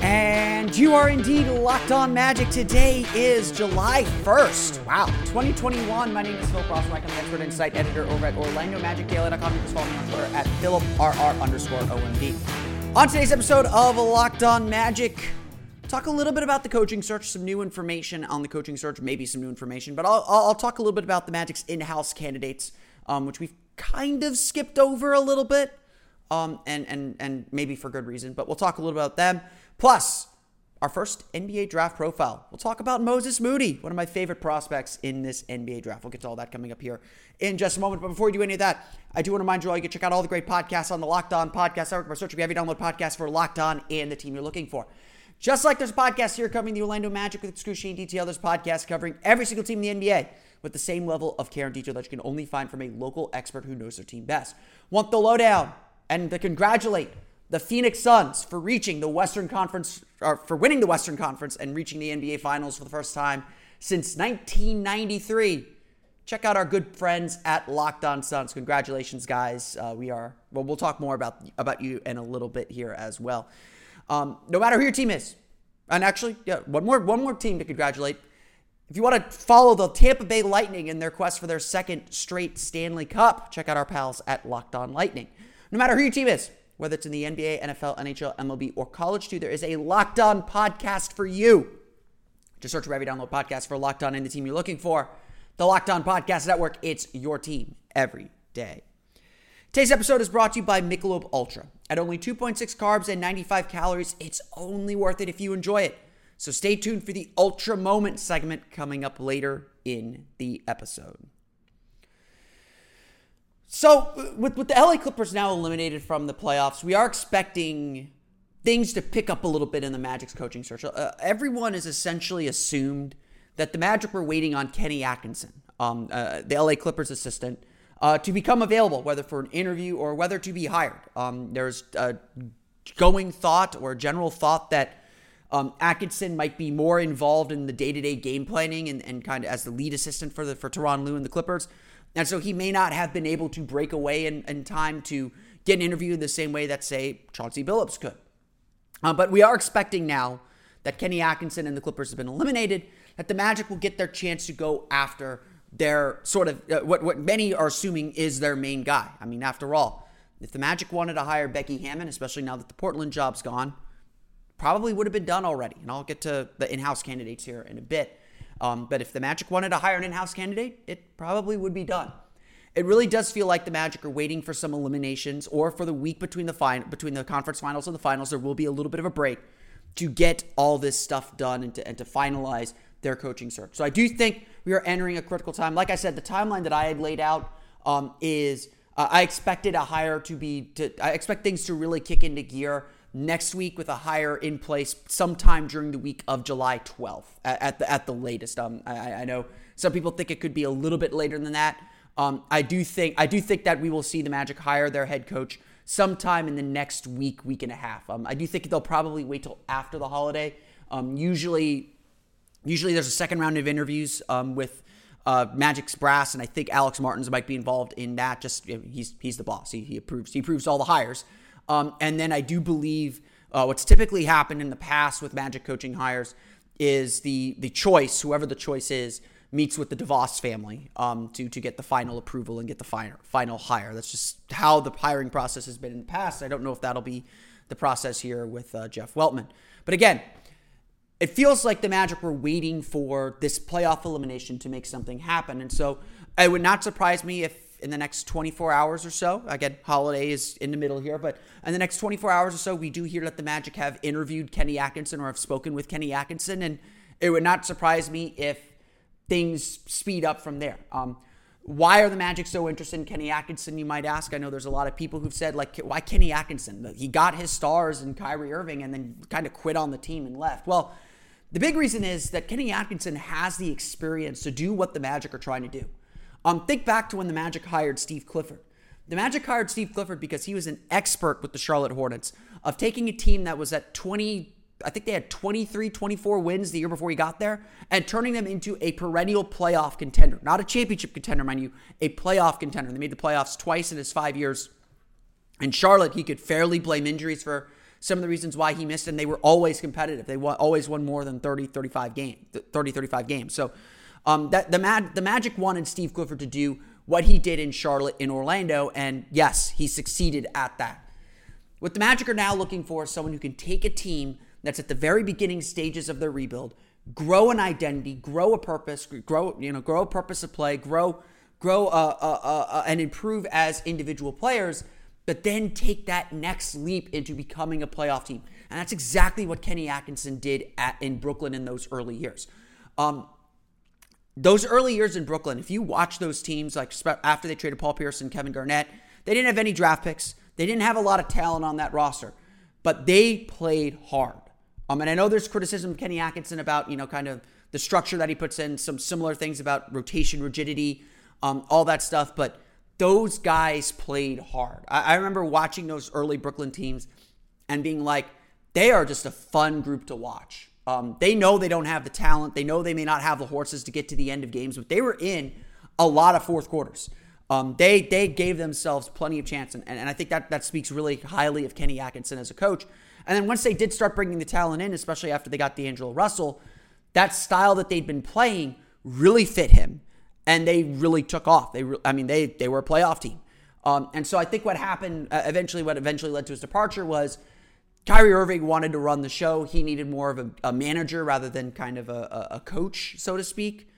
And you are indeed locked on magic. Today is July 1st. Wow, 2021. My name is Phil Rossman-Reich. I'm the expert insight editor over at OrlandoMagicDaily.com. You can follow me on Twitter at PhilipRR underscore OMD. On today's episode of Locked On Magic, talk a little bit about the coaching search, some new information on the coaching search, maybe some new information, but I'll, I'll talk a little bit about the Magic's in house candidates, um, which we've kind of skipped over a little bit. Um, and, and, and maybe for good reason, but we'll talk a little about them. Plus, our first NBA draft profile. We'll talk about Moses Moody, one of my favorite prospects in this NBA draft. We'll get to all that coming up here in just a moment. But before we do any of that, I do want to remind you all you can check out all the great podcasts on the Locked On Podcast Network by searching every download podcast for Locked On and the team you're looking for. Just like there's a podcast here covering the Orlando Magic with excruciating detail, there's podcasts covering every single team in the NBA with the same level of care and detail that you can only find from a local expert who knows their team best. Want the lowdown and to congratulate the Phoenix Suns for reaching the Western Conference, or for winning the Western Conference and reaching the NBA Finals for the first time since 1993. Check out our good friends at Locked On Suns. Congratulations, guys. Uh, we are well. We'll talk more about about you in a little bit here as well. Um, no matter who your team is, and actually, yeah, one more one more team to congratulate. If you want to follow the Tampa Bay Lightning in their quest for their second straight Stanley Cup, check out our pals at Locked On Lightning. No matter who your team is, whether it's in the NBA, NFL, NHL, MLB, or college too, there is a Locked On podcast for you. Just search for every download podcast for Locked On and the team you're looking for. The Locked On Podcast Network, it's your team every day. Today's episode is brought to you by Michelob Ultra. At only 2.6 carbs and 95 calories, it's only worth it if you enjoy it. So stay tuned for the Ultra Moment segment coming up later in the episode. So, with, with the LA Clippers now eliminated from the playoffs, we are expecting things to pick up a little bit in the Magic's coaching search. Uh, everyone has essentially assumed that the Magic were waiting on Kenny Atkinson, um, uh, the LA Clippers assistant, uh, to become available, whether for an interview or whether to be hired. Um, there's a going thought or general thought that um, Atkinson might be more involved in the day-to-day game planning and, and kind of as the lead assistant for the for Tyronn Lue and the Clippers. And so he may not have been able to break away in, in time to get an interview in the same way that, say, Chauncey Billups could. Uh, but we are expecting now that Kenny Atkinson and the Clippers have been eliminated, that the Magic will get their chance to go after their sort of uh, what, what many are assuming is their main guy. I mean, after all, if the Magic wanted to hire Becky Hammon, especially now that the Portland job's gone, probably would have been done already. And I'll get to the in house candidates here in a bit. Um, but if the Magic wanted to hire an in house candidate, it probably would be done. It really does feel like the Magic are waiting for some eliminations or for the week between the fin- between the conference finals and the finals. There will be a little bit of a break to get all this stuff done and to, and to finalize their coaching search. So I do think we are entering a critical time. Like I said, the timeline that I had laid out um, is uh, I expected a hire to be, to, I expect things to really kick into gear next week with a hire in place sometime during the week of July 12th at, the at the latest. Um, I, I, know some people think it could be a little bit later than that. Um, I do think I do think that we will see the Magic hire their head coach sometime in the next week, week and a half. Um, I do think they'll probably wait till after the holiday. Um, usually, usually there's a second round of interviews um, with uh, Magic's brass, and I think Alex Martins might be involved in that. Just he's he's the boss. He, he approves he approves all the hires. Um, and then I do believe uh, what's typically happened in the past with Magic coaching hires is the the choice, whoever the choice is, meets with the DeVos family um, to to get the final approval and get the final final hire. That's just how the hiring process has been in the past. I don't know if that'll be the process here with uh, Jeff Weltman. But again, it feels like the Magic were waiting for this playoff elimination to make something happen, and so it would not surprise me if in the next 24 hours or so. Again, holiday is in the middle here, but in the next 24 hours or so, we do hear that the Magic have interviewed Kenny Atkinson or have spoken with Kenny Atkinson, and it would not surprise me if things speed up from there. Um, why are the Magic so interested in Kenny Atkinson? You might ask. I know there's a lot of people who've said, like, why Kenny Atkinson? He got his stars in Kyrie Irving and then kind of quit on the team and left. Well, the big reason is that Kenny Atkinson has the experience to do what the Magic are trying to do. Um, think back to when the Magic hired Steve Clifford. The Magic hired Steve Clifford because he was an expert with the Charlotte Hornets of taking a team that was at 20, I think they had 23, 24 wins the year before he got there, and turning them into a perennial playoff contender. Not a championship contender, mind you, a playoff contender. They made the playoffs twice in his five years. In Charlotte, he could fairly blame injuries for some of the reasons why he missed, and they were always competitive. They always won more than 30, 35 games, 30, 35 games. So um, that the Mag- the Magic wanted Steve Clifford to do what he did in Charlotte in Orlando, and yes, he succeeded at that. What the Magic are now looking for is someone who can take a team that's at the very beginning stages of their rebuild, grow an identity, grow a purpose, grow you know, grow a purpose of play, grow grow uh, uh, uh, uh and improve as individual players, but then take that next leap into becoming a playoff team. And that's exactly what Kenny Atkinson did at, in Brooklyn in those early years. Um, those early years in Brooklyn, if you watch those teams, like after they traded Paul Pierce and Kevin Garnett, they didn't have any draft picks. They didn't have a lot of talent on that roster, but they played hard. Um, and I know there's criticism of Kenny Atkinson about, you know, kind of the structure that he puts in, some similar things about rotation rigidity, um, all that stuff. But those guys played hard. I, I remember watching those early Brooklyn teams and being like, they are just a fun group to watch. Um, they know they don't have the talent. They know they may not have the horses to get to the end of games, but they were in a lot of fourth quarters. Um, they they gave themselves plenty of chance, and, and I think that that speaks really highly of Kenny Atkinson as a coach. And then once they did start bringing the talent in, especially after they got D'Angelo Russell, that style that they'd been playing really fit him, and they really took off. They, I mean, they they were a playoff team. Um, and so I think what happened uh, eventually, what eventually led to his departure was Kyrie Irving wanted to run the show. He needed more of a, a manager rather than kind of a, a coach, so to speak.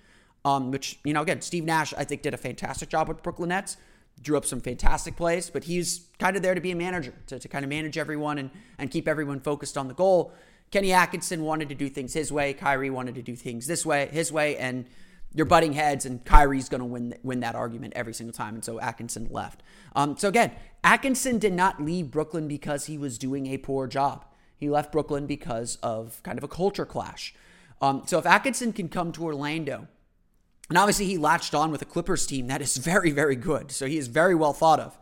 Um, which, you know, again, Steve Nash, I think, did a fantastic job with Brooklyn Nets, drew up some fantastic plays, but he's kind of there to be a manager, to, to kind of manage everyone and, and keep everyone focused on the goal. Kenny Atkinson wanted to do things his way. Kyrie wanted to do things this way, his way, and you're butting heads, and Kyrie's going to win win that argument every single time. And so Atkinson left. Um, so again, Atkinson did not leave Brooklyn because he was doing a poor job. He left Brooklyn because of kind of a culture clash. Um, so if Atkinson can come to Orlando, and obviously he latched on with a Clippers team that is very, very good. So he is very well thought of.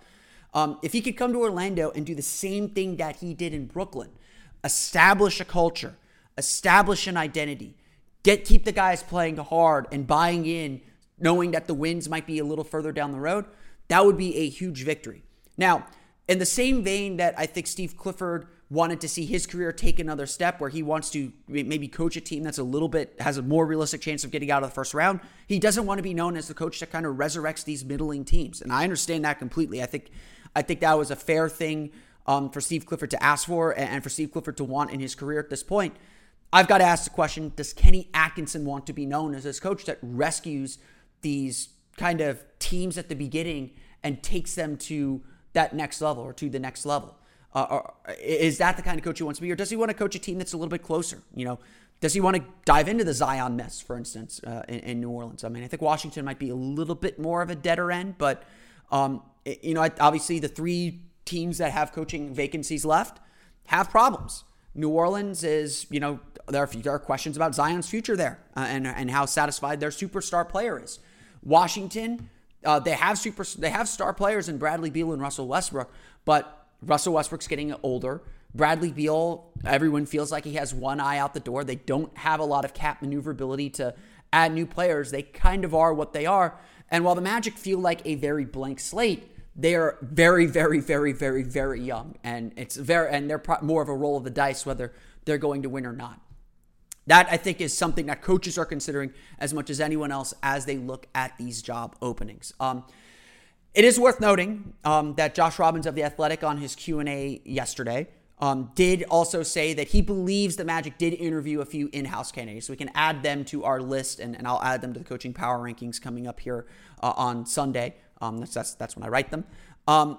Um, if he could come to Orlando and do the same thing that he did in Brooklyn, establish a culture, establish an identity, get keep the guys playing hard and buying in, knowing that the wins might be a little further down the road, that would be a huge victory. Now, in the same vein that I think Steve Clifford wanted to see his career take another step where he wants to maybe coach a team that's a little bit has a more realistic chance of getting out of the first round. He doesn't want to be known as the coach that kind of resurrects these middling teams. And I understand that completely. I think I think that was a fair thing um, for Steve Clifford to ask for and for Steve Clifford to want in his career at this point. I've got to ask the question Does Kenny Atkinson want to be known as this coach that rescues these kind of teams at the beginning and takes them to that next level or to the next level? Uh, or, is that the kind of coach he wants to be? Or does he want to coach a team that's a little bit closer? You know, does he want to dive into the Zion mess, for instance, uh, in, in, New Orleans? I mean, I think Washington might be a little bit more of a deader end, but, um, you know, obviously the three teams that have coaching vacancies left, have problems. New Orleans is, you know, there are, there are questions about Zion's future there uh, and, and how satisfied their superstar player is. Washington, uh, they have super they have star players in Bradley Beal and Russell Westbrook, but Russell Westbrook's getting older. Bradley Beal, everyone feels like he has one eye out the door. They don't have a lot of cap maneuverability to add new players. They kind of are what they are. And while the Magic feel like a very blank slate, they are very, very, very, very, very young, and it's very and they're pro- more of a roll of the dice whether they're going to win or not. That I think is something that coaches are considering as much as anyone else as they look at these job openings. Um, it is worth noting um, that Josh Robbins of the Athletic on his Q and A yesterday um, did also say that he believes the Magic did interview a few in-house candidates. So we can add them to our list, and, and I'll add them to the coaching power rankings coming up here uh, on Sunday. Um, that's, that's that's when I write them. Um,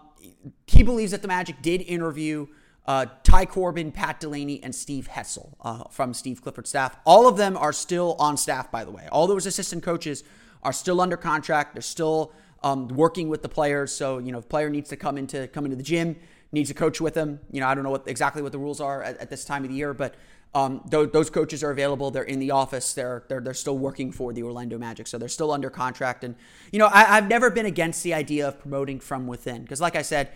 he believes that the Magic did interview uh, Ty Corbin, Pat Delaney, and Steve Hetzel uh, from Steve Clifford's staff. All of them are still on staff, by the way. All those assistant coaches are still under contract. They're still um, working with the players. So you know, if player needs to come into come into the gym, needs to coach with them. You know, I don't know what exactly what the rules are at, at this time of the year, but um, those, those, coaches are available. They're in the office. They're, they're they're still working for the Orlando Magic, so they're still under contract. And you know, I, I've never been against the idea of promoting from within because, like I said,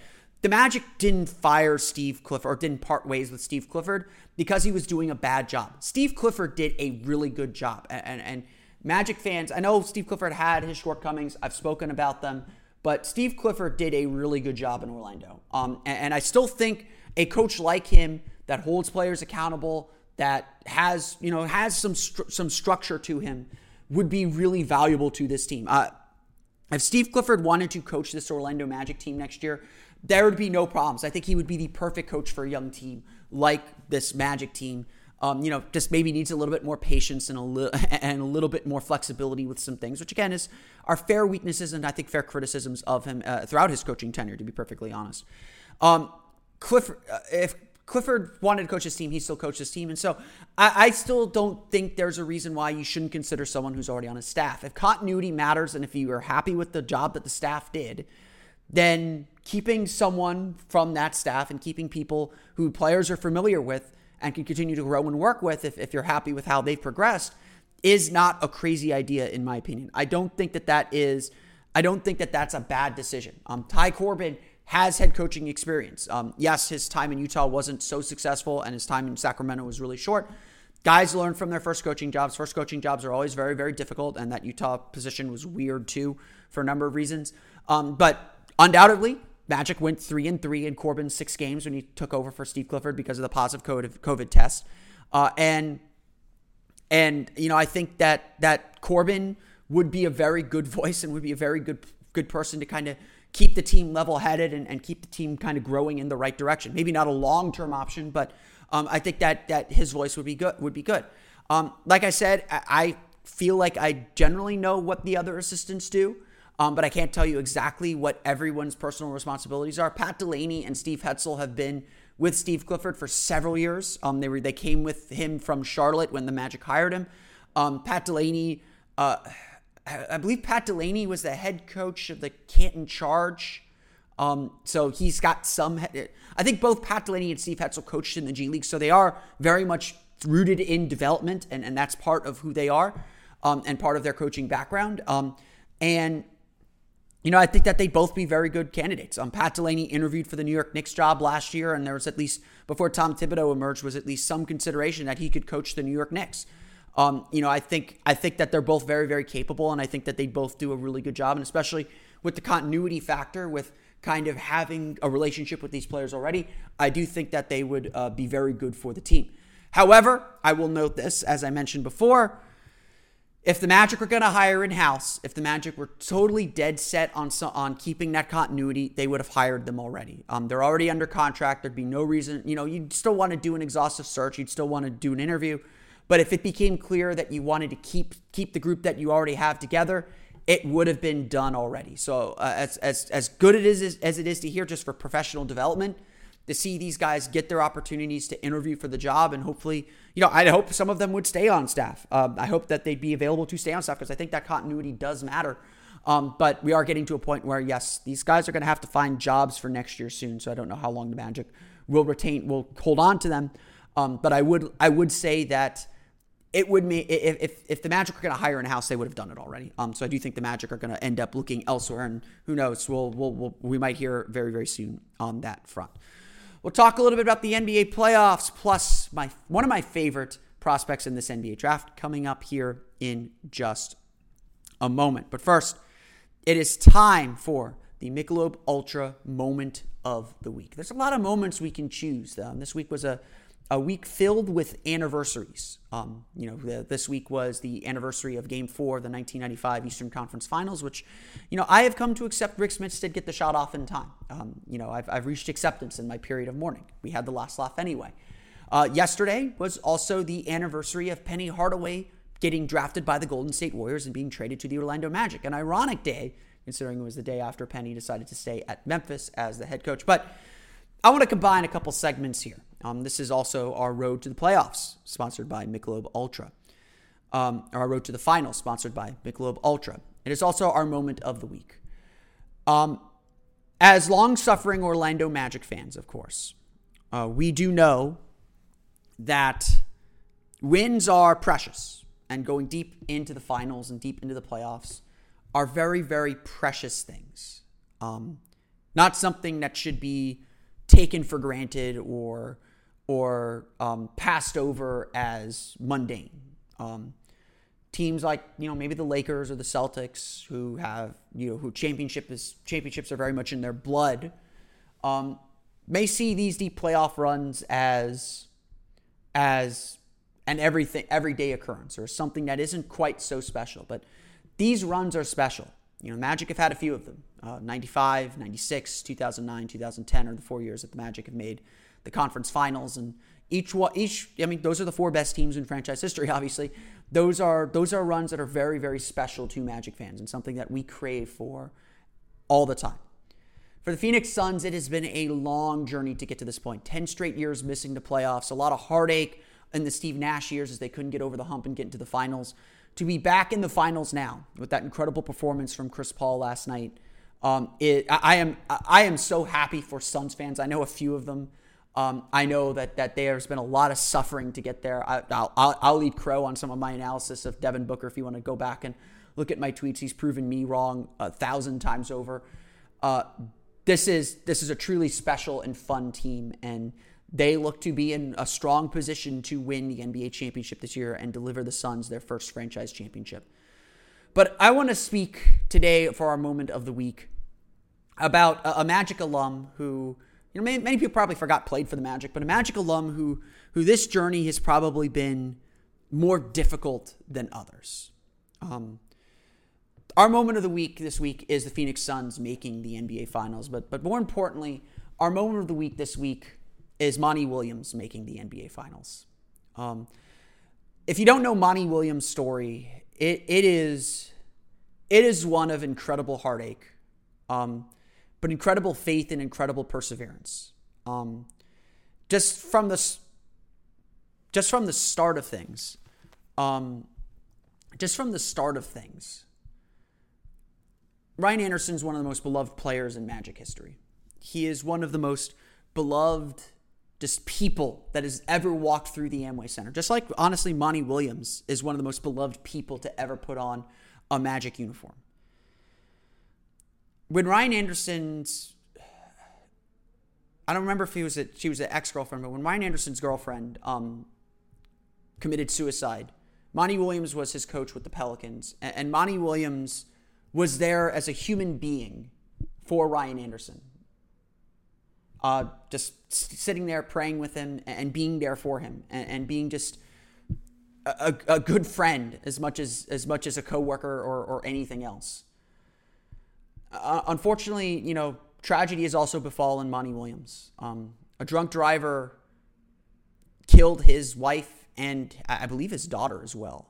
the Magic didn't fire Steve Clifford or didn't part ways with Steve Clifford because he was doing a bad job. Steve Clifford did a really good job, and, and, and Magic fans, I know Steve Clifford had his shortcomings. I've spoken about them, but Steve Clifford did a really good job in Orlando. Um, and, and I still think a coach like him that holds players accountable, that has you know has some stru- some structure to him, would be really valuable to this team. Uh, if Steve Clifford wanted to coach this Orlando Magic team next year, there would be no problems. I think he would be the perfect coach for a young team like this Magic team. Um, you know, just maybe needs a little bit more patience and a little and a little bit more flexibility with some things, which again is are fair weaknesses and I think fair criticisms of him uh, throughout his coaching tenure. To be perfectly honest, um, Clifford, uh, if Clifford wanted to coach his team, he still coached his team, and so I, I still don't think there's a reason why you shouldn't consider someone who's already on his staff. If continuity matters, and if you are happy with the job that the staff did, then keeping someone from that staff and keeping people who players are familiar with and can continue to grow and work with if, if you're happy with how they've progressed is not a crazy idea in my opinion. I don't think that that is i don't think that that's a bad decision. Um, ty corbin has head coaching experience. Um, yes his time in utah wasn't so successful and his time in sacramento was really short. Guys learn from their first coaching jobs. First coaching jobs are always very very difficult and that utah position was weird too for a number of reasons. Um, but Undoubtedly, Magic went three and three in Corbin's six games when he took over for Steve Clifford because of the positive COVID test. Uh, and and you know, I think that that Corbin would be a very good voice and would be a very good good person to kind of keep the team level headed and, and keep the team kind of growing in the right direction. Maybe not a long term option, but um, I think that that his voice would be good. Would be good. Um, like I said, I feel like I generally know what the other assistants do. Um, but I can't tell you exactly what everyone's personal responsibilities are. Pat Delaney and Steve Hetzel have been with Steve Clifford for several years. Um, they were they came with him from Charlotte when the Magic hired him. Um, Pat Delaney, uh, I believe Pat Delaney was the head coach of the Canton Charge. Um, so he's got some. I think both Pat Delaney and Steve Hetzel coached in the G League, so they are very much rooted in development, and, and that's part of who they are, um, and part of their coaching background. Um, and you know, I think that they'd both be very good candidates. Um, Pat Delaney interviewed for the New York Knicks job last year, and there was at least before Tom Thibodeau emerged, was at least some consideration that he could coach the New York Knicks. Um, you know, I think I think that they're both very very capable, and I think that they both do a really good job, and especially with the continuity factor, with kind of having a relationship with these players already, I do think that they would uh, be very good for the team. However, I will note this, as I mentioned before, if the Magic were going to hire in house, if the Magic were totally dead set on on keeping that continuity, they would have hired them already. Um, they're already under contract. There'd be no reason, you know, you'd still want to do an exhaustive search. You'd still want to do an interview. But if it became clear that you wanted to keep keep the group that you already have together, it would have been done already. So uh, as, as as good it is as, as it is to hear just for professional development, to see these guys get their opportunities to interview for the job and hopefully, you know, I hope some of them would stay on staff. Um, I hope that they'd be available to stay on staff because I think that continuity does matter. Um, but we are getting to a point where, yes, these guys are going to have to find jobs for next year soon. So I don't know how long the Magic will retain, will hold on to them. Um, but I would, I would say that it would mean if, if, if the Magic were going to hire in house, they would have done it already. Um, so I do think the Magic are going to end up looking elsewhere, and who knows? We'll, we'll, we'll, we might hear very very soon on that front. We'll talk a little bit about the NBA playoffs, plus my one of my favorite prospects in this NBA draft coming up here in just a moment. But first, it is time for the Michelob Ultra moment of the week. There's a lot of moments we can choose. Um, this week was a a week filled with anniversaries. Um, you know, the, this week was the anniversary of Game Four the 1995 Eastern Conference Finals, which, you know, I have come to accept. Rik Smits did get the shot off in time. Um, you know, I've, I've reached acceptance in my period of mourning. We had the last laugh anyway. Uh, yesterday was also the anniversary of Penny Hardaway getting drafted by the Golden State Warriors and being traded to the Orlando Magic. An ironic day, considering it was the day after Penny decided to stay at Memphis as the head coach. But I want to combine a couple segments here. Um, this is also our road to the playoffs, sponsored by Michelob Ultra. Um, our road to the finals, sponsored by Michelob Ultra. It is also our moment of the week. Um, as long-suffering Orlando Magic fans, of course, uh, we do know that wins are precious, and going deep into the finals and deep into the playoffs are very, very precious things. Um, not something that should be taken for granted or or um, passed over as mundane. Um, teams like you know maybe the Lakers or the Celtics who have you know who championship is championships are very much in their blood um, may see these deep playoff runs as as an everything everyday occurrence or something that isn't quite so special. But these runs are special. You know magic have had a few of them. Uh, 95 96 2009 2010 are the four years that the magic have made the conference finals, and each one, each I mean, those are the four best teams in franchise history. Obviously, those are those are runs that are very very special to Magic fans and something that we crave for all the time. For the Phoenix Suns, it has been a long journey to get to this point. 10 straight years missing the playoffs, a lot of heartache in the Steve Nash years as they couldn't get over the hump and get into the finals. To be back in the finals now with that incredible performance from Chris Paul last night, um, it, I am I am so happy for Suns fans. I know a few of them um, I know that that there's been a lot of suffering to get there. I, will I'll, I'll lead Crow on some of my analysis of Devin Booker. If you want to go back and look at my tweets, he's proven me wrong a thousand times over. Uh, this is this is a truly special and fun team, and they look to be in a strong position to win the NBA championship this year and deliver the Suns their first franchise championship. But I want to speak today for our moment of the week about a, a Magic alum who you know, many, many, people probably forgot played for the Magic, but a Magic alum who who this journey has probably been more difficult than others. Um, our moment of the week this week is the Phoenix Suns making the NBA Finals, but but more importantly, our moment of the week this week is Monty Williams making the NBA Finals. Um, if you don't know Monty Williams' story, it, it is it is one of incredible heartache. Um, but incredible faith and incredible perseverance. Um, just from the just from the start of things, um, just from the start of things, Ryan Anderson is one of the most beloved players in Magic history. He is one of the most beloved just people that has ever walked through the Amway Center. Just like honestly, Monty Williams is one of the most beloved people to ever put on a Magic uniform when Ryan Anderson's I don't remember if he was a, she was an ex girlfriend, but when Ryan Anderson's girlfriend um, committed suicide, Monty Williams was his coach with the Pelicans, and, and Monty Williams was there as a human being for Ryan Anderson. Uh, just sitting there praying with him and being there for him and, and being just a, a, good friend as much as as much as a coworker or, or anything else. Uh, unfortunately, you know, tragedy has also befallen Monty Williams. Um, a drunk driver killed his wife and I believe his daughter as well.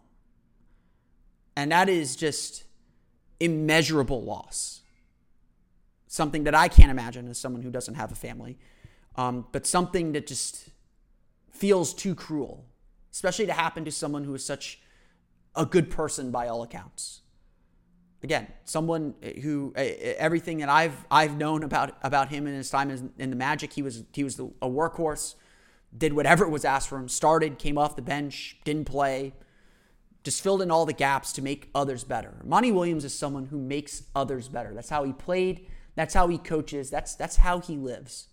And that is just immeasurable loss. Something that I can't imagine as someone who doesn't have a family, um, but something that just feels too cruel, especially to happen to someone who is such a good person by all accounts again, someone who uh, everything that I've I've known about about him in his time in, in the Magic, he was he was a workhorse, did whatever was asked for him, started, came off the bench, didn't play, just filled in all the gaps to make others better. Monty Williams is someone who makes others better. That's how he played. That's how he coaches. That's that's how he lives.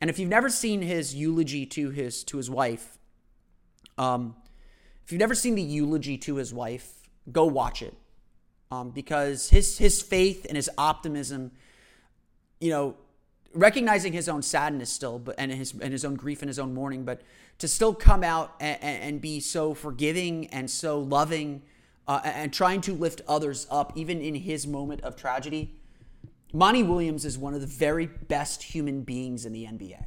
And if you've never seen his eulogy to his to his wife, um, if you've never seen the eulogy to his wife, go watch it um, because his his faith and his optimism, you know, recognizing his own sadness still, but and his and his own grief and his own mourning, but to still come out and, and be so forgiving and so loving, uh, and trying to lift others up, even in his moment of tragedy. Monty Williams is one of the very best human beings in the NBA.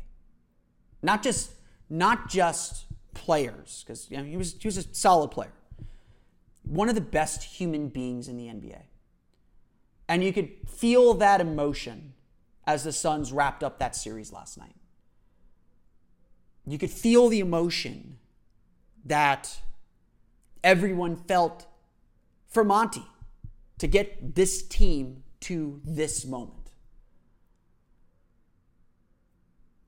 Not just not just players, because you know, he was he was a solid player one of the best human beings in the NBA. And you could feel that emotion as the Suns wrapped up that series last night. You could feel the emotion that everyone felt for Monty to get this team to this moment.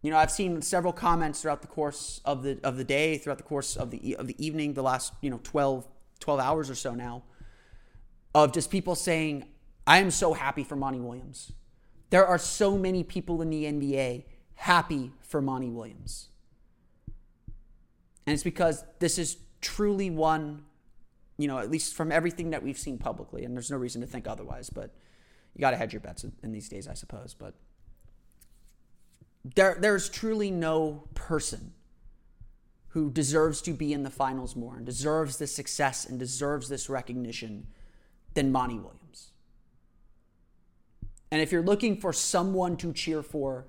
You know, I've seen several comments throughout the course of the of the day, throughout the course of the of the evening, the last, you know, 12 12 hours or so now of just people saying, I am so happy for Monty Williams. There are so many people in the NBA happy for Monty Williams. And it's because this is truly one, you know, at least from everything that we've seen publicly, and there's no reason to think otherwise, but you got to hedge your bets in these days, I suppose. But there, there's truly no person who deserves to be in the finals more and deserves this success and deserves this recognition than Monty Williams. And if you're looking for someone to cheer for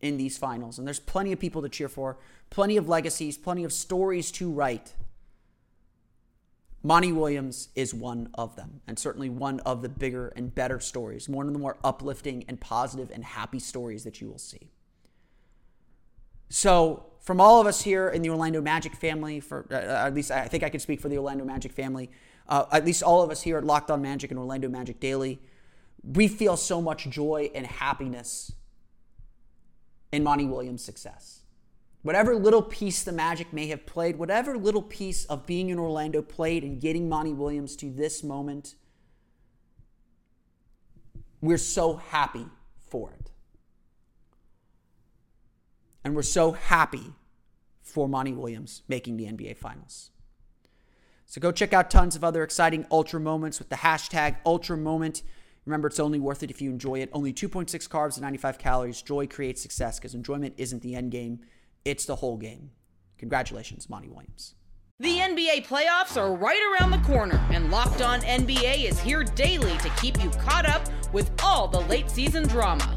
in these finals, and there's plenty of people to cheer for, plenty of legacies, plenty of stories to write, Monty Williams is one of them, and certainly one of the bigger and better stories, one of the more uplifting and positive and happy stories that you will see. So, from all of us here in the Orlando Magic family, for uh, at least I think I can speak for the Orlando Magic family, uh, at least all of us here at Locked On Magic and Orlando Magic Daily, we feel so much joy and happiness in Monty Williams' success. Whatever little piece the Magic may have played, whatever little piece of being in Orlando played and getting Monty Williams to this moment, we're so happy for it. And we're so happy for Monty Williams making the NBA Finals. So go check out tons of other exciting Ultra moments with the hashtag Ultra Moment. Remember, it's only worth it if you enjoy it. Only 2.6 carbs and 95 calories. Joy creates success because enjoyment isn't the end game, it's the whole game. Congratulations, Monty Williams. The NBA playoffs are right around the corner, and Locked On NBA is here daily to keep you caught up with all the late season drama.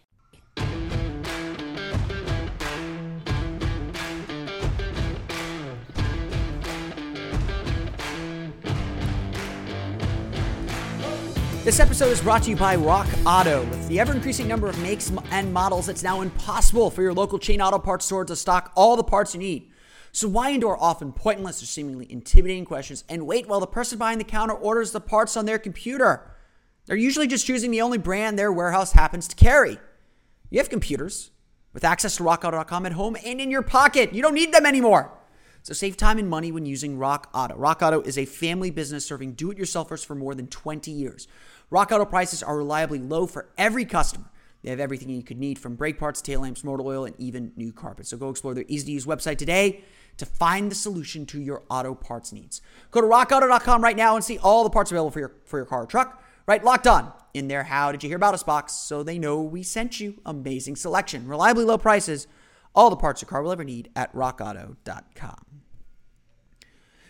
This episode is brought to you by Rock Auto. With the ever increasing number of makes and models, it's now impossible for your local chain auto parts store to stock all the parts you need. So, why endure often pointless or seemingly intimidating questions and wait while the person behind the counter orders the parts on their computer? They're usually just choosing the only brand their warehouse happens to carry. You have computers with access to rockauto.com at home and in your pocket. You don't need them anymore. So save time and money when using Rock Auto. Rock Auto is a family business serving do-it-yourselfers for more than 20 years. Rock Auto prices are reliably low for every customer. They have everything you could need from brake parts, tail lamps, motor oil, and even new carpets. So go explore their easy to use website today to find the solution to your auto parts needs. Go to rockauto.com right now and see all the parts available for your, for your car or truck. Right, locked on in their How Did You Hear About Us box so they know we sent you. Amazing selection, reliably low prices, all the parts your car will ever need at rockauto.com.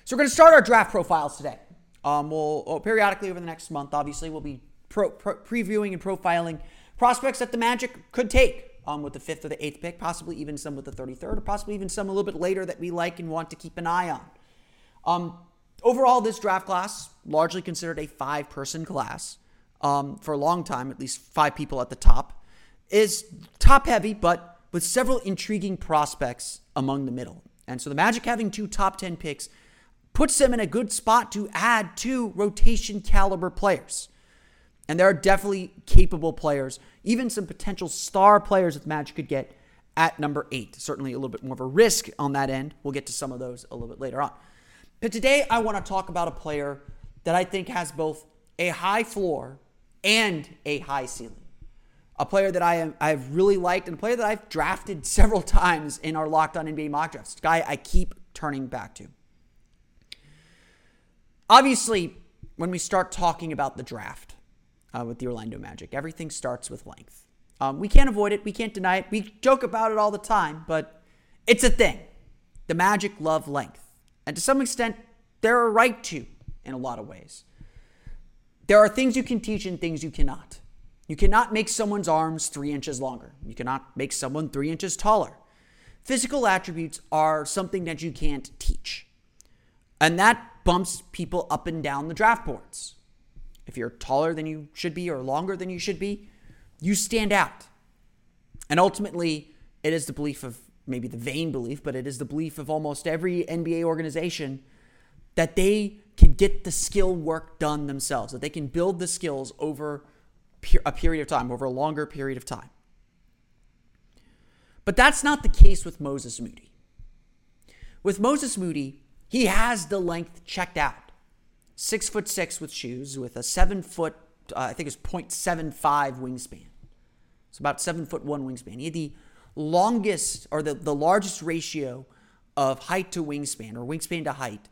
So we're going to start our draft profiles today. Um, we'll, we'll, periodically over the next month, obviously, we'll be pro, pro, previewing and profiling prospects that the Magic could take um, with the fifth or the eighth pick, possibly even some with the 33rd, or possibly even some a little bit later that we like and want to keep an eye on. Um, overall, this draft class, largely considered a five person class um, for a long time, at least five people at the top, is top heavy, but with several intriguing prospects among the middle. And so the Magic having two top 10 picks puts them in a good spot to add two rotation caliber players. And there are definitely capable players, even some potential star players that the Magic could get at number eight. Certainly a little bit more of a risk on that end. We'll get to some of those a little bit later on. But today I want to talk about a player that I think has both a high floor and a high ceiling. A player that I am I've really liked and a player that I've drafted several times in our Locked On NBA mock drafts. Guy I keep turning back to. Obviously, when we start talking about the draft uh, with the Orlando Magic, everything starts with length. Um, we can't avoid it. We can't deny it. We joke about it all the time, but it's a thing. The Magic love length. And to some extent, they're right to in a lot of ways. There are things you can teach and things you cannot. You cannot make someone's arms three inches longer. You cannot make someone three inches taller. Physical attributes are something that you can't teach. And that bumps people up and down the draft boards. If you're taller than you should be or longer than you should be, you stand out. And ultimately, it is the belief of maybe the vain belief, but it is the belief of almost every NBA organization that they can get the skill work done themselves, that they can build the skills over a period of time, over a longer period of time. But that's not the case with Moses Moody. With Moses Moody, he has the length checked out. Six foot six with shoes, with a seven foot, uh, I think it's 0.75 wingspan. It's about seven foot one wingspan. He had the longest or the, the largest ratio of height to wingspan or wingspan to height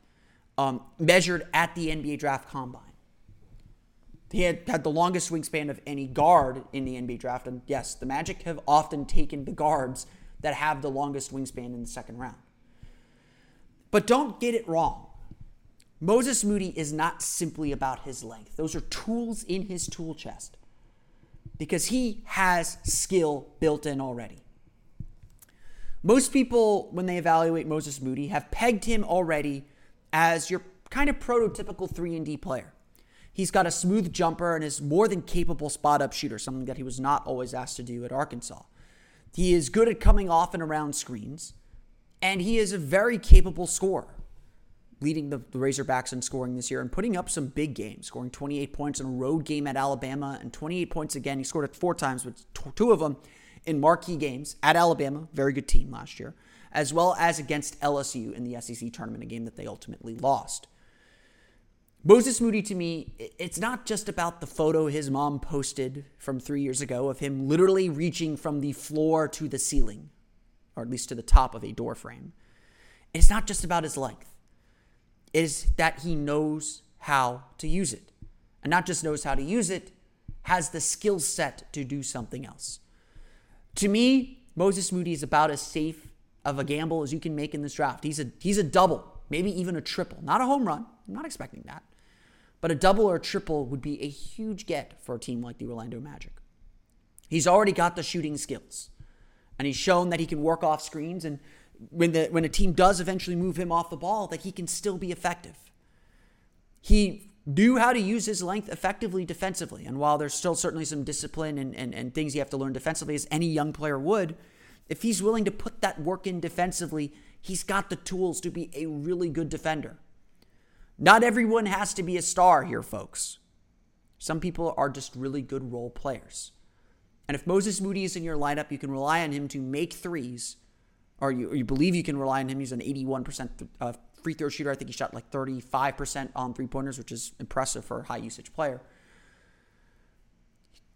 um, measured at the NBA draft combine. He had, had the longest wingspan of any guard in the NBA draft. And yes, the Magic have often taken the guards that have the longest wingspan in the second round. But don't get it wrong. Moses Moody is not simply about his length. Those are tools in his tool chest because he has skill built in already. Most people, when they evaluate Moses Moody, have pegged him already as your kind of prototypical 3 and D player. He's got a smooth jumper and is more than capable spot up shooter, something that he was not always asked to do at Arkansas. He is good at coming off and around screens, and he is a very capable scorer, leading the, the Razorbacks in scoring this year and putting up some big games, scoring 28 points in a road game at Alabama and 28 points again. He scored it four times, with two of them in marquee games at Alabama, very good team last year, as well as against LSU in the SEC tournament, a game that they ultimately lost. Moses Moody to me, it's not just about the photo his mom posted from three years ago of him literally reaching from the floor to the ceiling, or at least to the top of a door frame. It's not just about his length. It is that he knows how to use it. And not just knows how to use it, has the skill set to do something else. To me, Moses Moody is about as safe of a gamble as you can make in this draft. He's a he's a double, maybe even a triple. Not a home run. I'm not expecting that. But a double or a triple would be a huge get for a team like the Orlando Magic. He's already got the shooting skills. And he's shown that he can work off screens and when the when a team does eventually move him off the ball, that he can still be effective. He knew how to use his length effectively defensively. And while there's still certainly some discipline and, and, and things you have to learn defensively, as any young player would, if he's willing to put that work in defensively, he's got the tools to be a really good defender. Not everyone has to be a star here, folks. Some people are just really good role players. And if Moses Moody is in your lineup, you can rely on him to make threes, or you, or you believe you can rely on him. He's an 81% uh, free throw shooter. I think he shot like 35% on three pointers, which is impressive for a high usage player.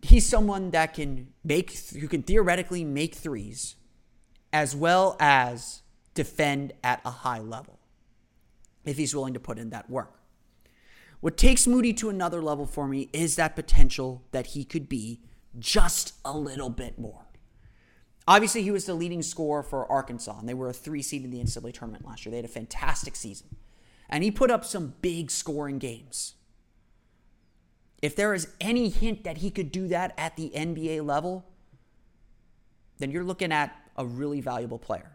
He's someone that can make, who can theoretically make threes as well as defend at a high level if he's willing to put in that work. What takes Moody to another level for me is that potential that he could be just a little bit more. Obviously, he was the leading scorer for Arkansas, and they were a three seed in the NCAA tournament last year. They had a fantastic season. And he put up some big scoring games. If there is any hint that he could do that at the NBA level, then you're looking at a really valuable player.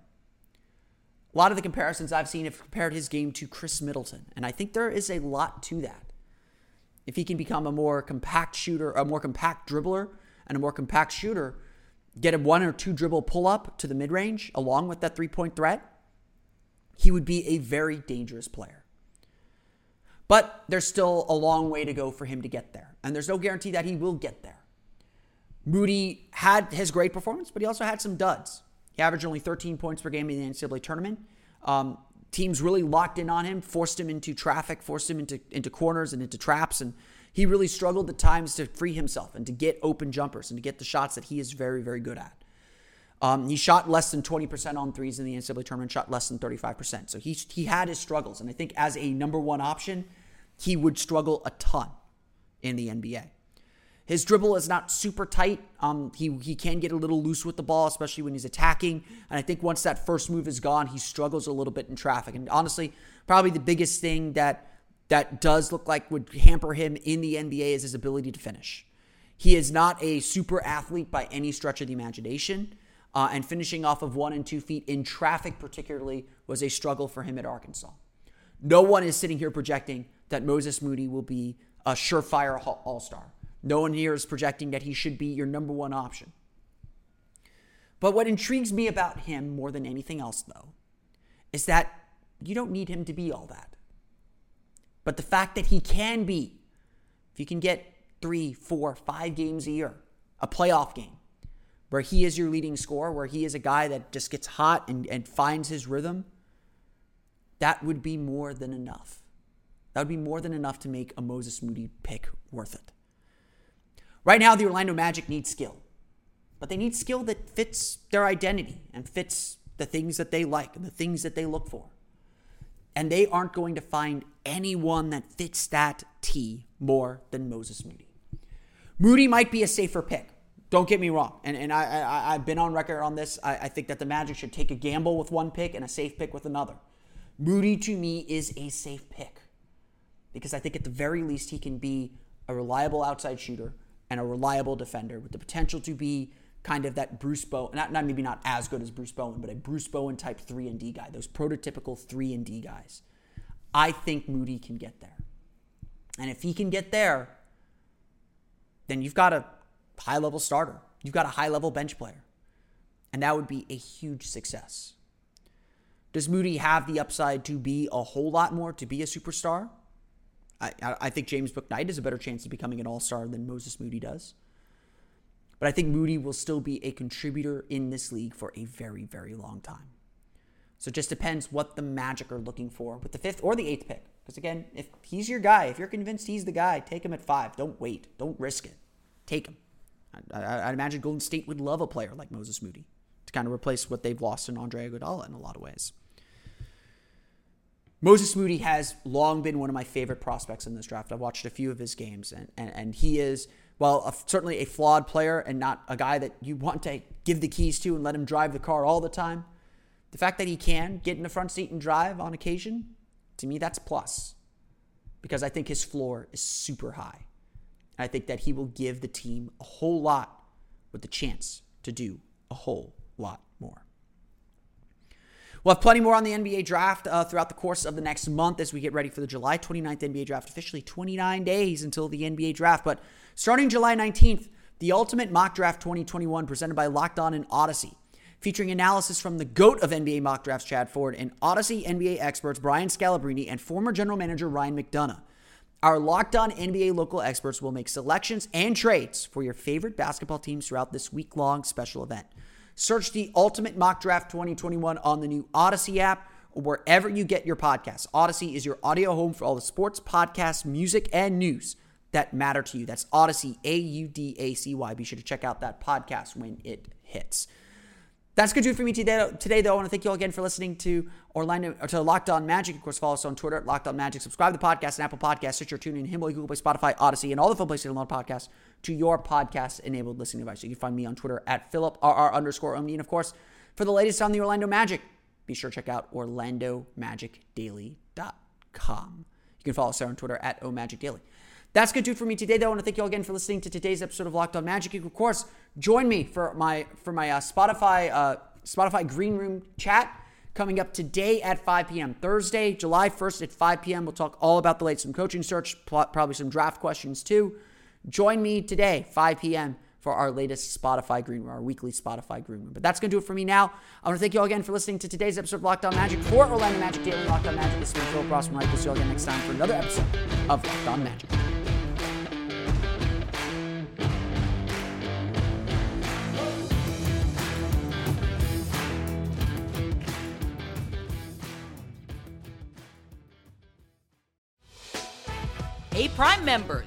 A lot of the comparisons I've seen have compared his game to Khris Middleton, and I think there is a lot to that. If he can become a more compact shooter, a more compact dribbler, and a more compact shooter, get a one or two dribble pull up to the mid range along with that three point threat, he would be a very dangerous player. But there's still a long way to go for him to get there, and there's no guarantee that he will get there. Moody had his great performance, but he also had some duds. He averaged only 13 points per game in the NCAA tournament. Um, teams really locked in on him, forced him into traffic, forced him into, into corners and into traps. And he really struggled at times to free himself and to get open jumpers and to get the shots that he is very, very good at. Um, he shot less than 20% on threes in the NCAA tournament, shot less than 35%. So he, he had his struggles. And I think as a number one option, he would struggle a ton in the NBA. His dribble is not super tight. Um, he he can get a little loose with the ball, especially when he's attacking. And I think once that first move is gone, he struggles a little bit in traffic. And honestly, probably the biggest thing that that does look like would hamper him in the NBA is his ability to finish. He is not a super athlete by any stretch of the imagination. Uh, and finishing off of one and two feet in traffic, particularly, was a struggle for him at Arkansas. No one is sitting here projecting that Moses Moody will be a surefire all star. No one here is projecting that he should be your number one option. But what intrigues me about him more than anything else, though, is that you don't need him to be all that. But the fact that he can be, if you can get three, four, five games a year, a playoff game, where he is your leading scorer, where he is a guy that just gets hot and, and finds his rhythm, that would be more than enough. That would be more than enough to make a Moses Moody pick worth it. Right now, the Orlando Magic need skill, but they need skill that fits their identity and fits the things that they like and the things that they look for. And they aren't going to find anyone that fits that T more than Moses Moody. Moody might be a safer pick. Don't get me wrong. And, and I, I, have been on record on this. I, I think that the Magic should take a gamble with one pick and a safe pick with another. Moody, to me, is a safe pick because I think at the very least he can be a reliable outside shooter and a reliable defender with the potential to be kind of that Bruce Bowen, not, not maybe not as good as Bruce Bowen, but a Bruce Bowen type 3 and D guy, those prototypical 3 and D guys. I think Moody can get there. And if he can get there, then you've got a high level starter. You've got a high level bench player. And that would be a huge success. Does Moody have the upside to be a whole lot more, to be a superstar? I, I think James Bouknight has a better chance of becoming an all star than Moses Moody does. But I think Moody will still be a contributor in this league for a very, very long time. So it just depends what the Magic are looking for with the fifth or the eighth pick. Because again, if he's your guy, if you're convinced he's the guy, take him at five. Don't wait. Don't risk it. Take him. I, I, I imagine Golden State would love a player like Moses Moody to kind of replace what they've lost in Andre Iguodala in a lot of ways. Moses Moody has long been one of my favorite prospects in this draft. I've watched a few of his games, and, and, and he is, well, a, certainly a flawed player and not a guy that you want to give the keys to and let him drive the car all the time. The fact that he can get in the front seat and drive on occasion, to me, that's plus. Because I think his floor is super high. And I think that he will give the team a whole lot with the chance to do a whole lot. We'll have plenty more on the NBA draft uh, throughout the course of the next month as we get ready for the July 29th NBA draft. Officially 29 days until the NBA draft. But starting July 19th, the Ultimate Mock Draft 2021 presented by Locked On and Audacy, Featuring analysis from the GOAT of NBA mock drafts, Chad Ford, and Audacy NBA experts Brian Scalabrine and former general manager Ryan McDonough. Our locked on NBA local experts will make selections and trades for your favorite basketball teams throughout this week long special event. Search the Ultimate Mock Draft 2021 on the new Audacy app or wherever you get your podcasts. Audacy is your audio home for all the sports, podcasts, music, and news that matter to you. That's Audacy, A U D A C Y. Be sure to check out that podcast when it hits. That's good to do for me today. Today, though, I want to thank you all again for listening to Orlando or to Locked On Magic. Of course, follow us on Twitter at Locked On Magic. Subscribe to the podcast and Apple Podcasts, Stitcher, TuneIn, Himalaya, Google Play, Spotify, Audacy, and all the fun places to download podcasts to your podcast-enabled listening device. You can find me on Twitter at PhilipRR underscore Omni. And of course, for the latest on the Orlando Magic, be sure to check out OrlandoMagicDaily.com. You can follow us there on Twitter at OMagicDaily. That's going to do for me today. Though I want to thank you all again for listening to today's episode of Locked On Magic. You can, of course, join me for my for my uh, Spotify uh, Spotify Green Room chat coming up today at 5 p.m. Thursday, July 1st at 5 p.m. We'll talk all about the latest in coaching search, probably some draft questions too. Join me today, 5 p.m. for our latest Spotify Green Room, our weekly Spotify Green Room. But that's going to do it for me now. I want to thank you all again for listening to today's episode of Locked On Magic for Orlando Magic Daily Locked On Magic. This is Phil Rossman-Reich We'll see you all again next time for another episode of Locked On Magic. Hey, Prime members,